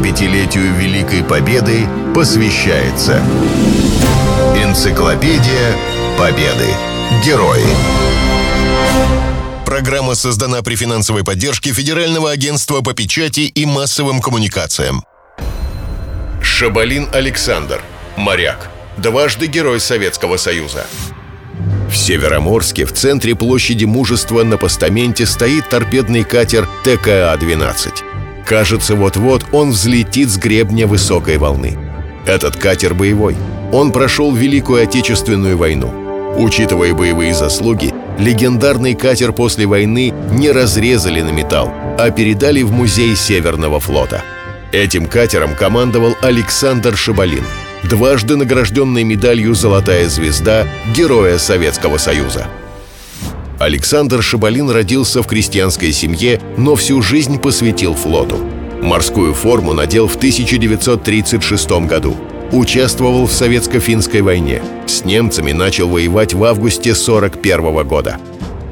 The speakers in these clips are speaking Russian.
75-летию Великой Победы посвящается Энциклопедия Победы. Герои. Программа создана при финансовой поддержке Федерального агентства по печати и массовым коммуникациям. Шабалин Александр. Моряк. Дважды Герой Советского Союза. В Североморске, в центре площади Мужества на постаменте стоит торпедный катер ТКА-12. Кажется, вот-вот он взлетит с гребня высокой волны. Этот катер боевой. Он прошел Великую Отечественную войну. Учитывая боевые заслуги, легендарный катер после войны не разрезали на металл, а передали в музей Северного флота. Этим катером командовал Александр Шабалин – дважды награжденный медалью «Золотая звезда» Героя Советского Союза. Александр Шабалин родился в крестьянской семье, но всю жизнь посвятил флоту. Морскую форму надел в 1936 году. Участвовал в Советско-финской войне. С немцами начал воевать в августе 1941 года.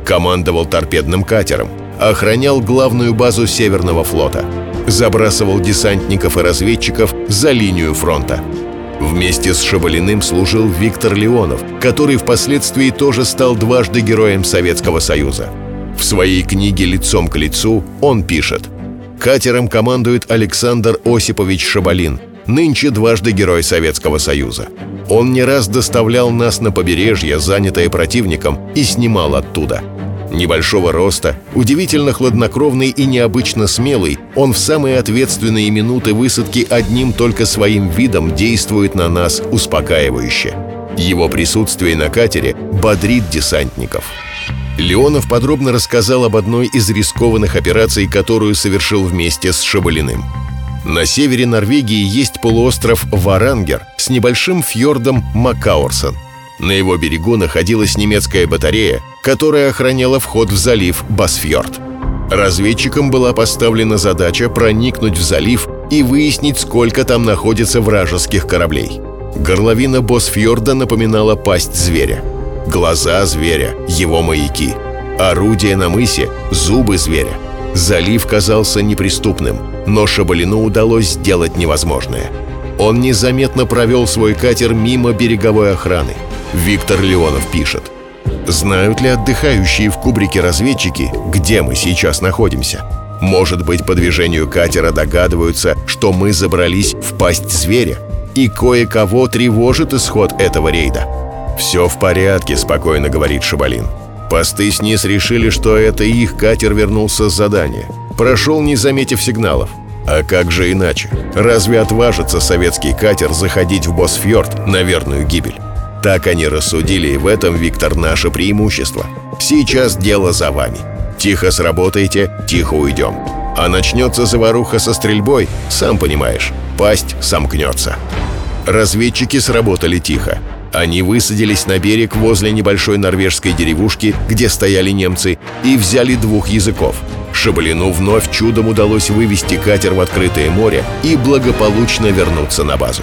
Командовал торпедным катером. Охранял главную базу Северного флота. Забрасывал десантников и разведчиков за линию фронта. Вместе с Шабалиным служил Виктор Леонов, который впоследствии тоже стал дважды героем Советского Союза. В своей книге «Лицом к лицу» он пишет «Катером командует Александр Осипович Шабалин, нынче дважды герой Советского Союза. Он не раз доставлял нас на побережье, занятое противником, и снимал оттуда – Небольшого роста, удивительно хладнокровный и необычно смелый, он в самые ответственные минуты высадки одним только своим видом действует на нас успокаивающе. Его присутствие на катере бодрит десантников. Леонов подробно рассказал об одной из рискованных операций, которую совершил вместе с Шабалиным. На севере Норвегии есть полуостров Варангер с небольшим фьордом Макаурсон – на его берегу находилась немецкая батарея, которая охраняла вход в залив Басфьорд. Разведчикам была поставлена задача проникнуть в залив и выяснить, сколько там находится вражеских кораблей. Горловина Босфьорда напоминала пасть зверя. Глаза зверя — его маяки. Орудие на мысе — зубы зверя. Залив казался неприступным, но Шабалину удалось сделать невозможное. Он незаметно провел свой катер мимо береговой охраны — Виктор Леонов пишет. Знают ли отдыхающие в кубрике разведчики, где мы сейчас находимся? Может быть, по движению катера догадываются, что мы забрались в пасть зверя? И кое-кого тревожит исход этого рейда. «Все в порядке», — спокойно говорит Шабалин. Посты СНИС решили, что это их катер вернулся с задания. Прошел, не заметив сигналов. А как же иначе? Разве отважится советский катер заходить в Босфьорд на верную гибель? Так они рассудили, и в этом, Виктор, наше преимущество. Сейчас дело за вами. Тихо сработайте, тихо уйдем. А начнется заваруха со стрельбой, сам понимаешь, пасть сомкнется. Разведчики сработали тихо. Они высадились на берег возле небольшой норвежской деревушки, где стояли немцы, и взяли двух языков. Шабалину вновь чудом удалось вывести катер в открытое море и благополучно вернуться на базу.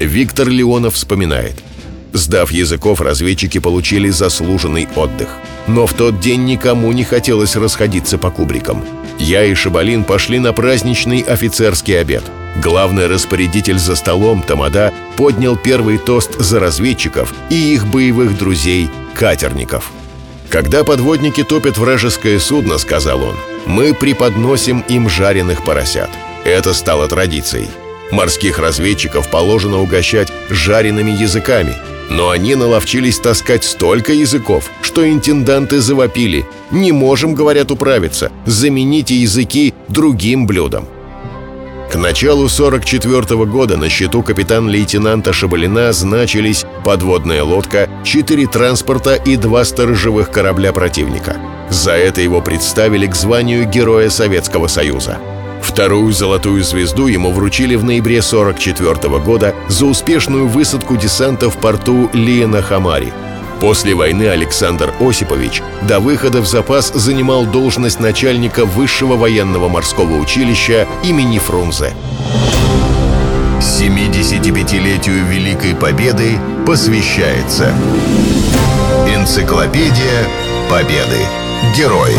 Виктор Леонов вспоминает – Сдав языков, разведчики получили заслуженный отдых. Но в тот день никому не хотелось расходиться по кубрикам. Я и Шабалин пошли на праздничный офицерский обед. Главный распорядитель за столом, Тамада, поднял первый тост за разведчиков и их боевых друзей, катерников. «Когда подводники топят вражеское судно, — сказал он, — мы преподносим им жареных поросят. Это стало традицией. Морских разведчиков положено угощать жареными языками, но они наловчились таскать столько языков, что интенданты завопили. «Не можем, — говорят, — управиться. Замените языки другим блюдом». К началу 44 -го года на счету капитан-лейтенанта Шабалина значились подводная лодка, четыре транспорта и два сторожевых корабля противника. За это его представили к званию Героя Советского Союза. Вторую золотую звезду ему вручили в ноябре 1944 года за успешную высадку десанта в порту Лиена-Хамари. После войны Александр Осипович до выхода в запас занимал должность начальника Высшего военного морского училища имени Фрунзе. 75-летию Великой Победы посвящается Энциклопедия Победы. Герои.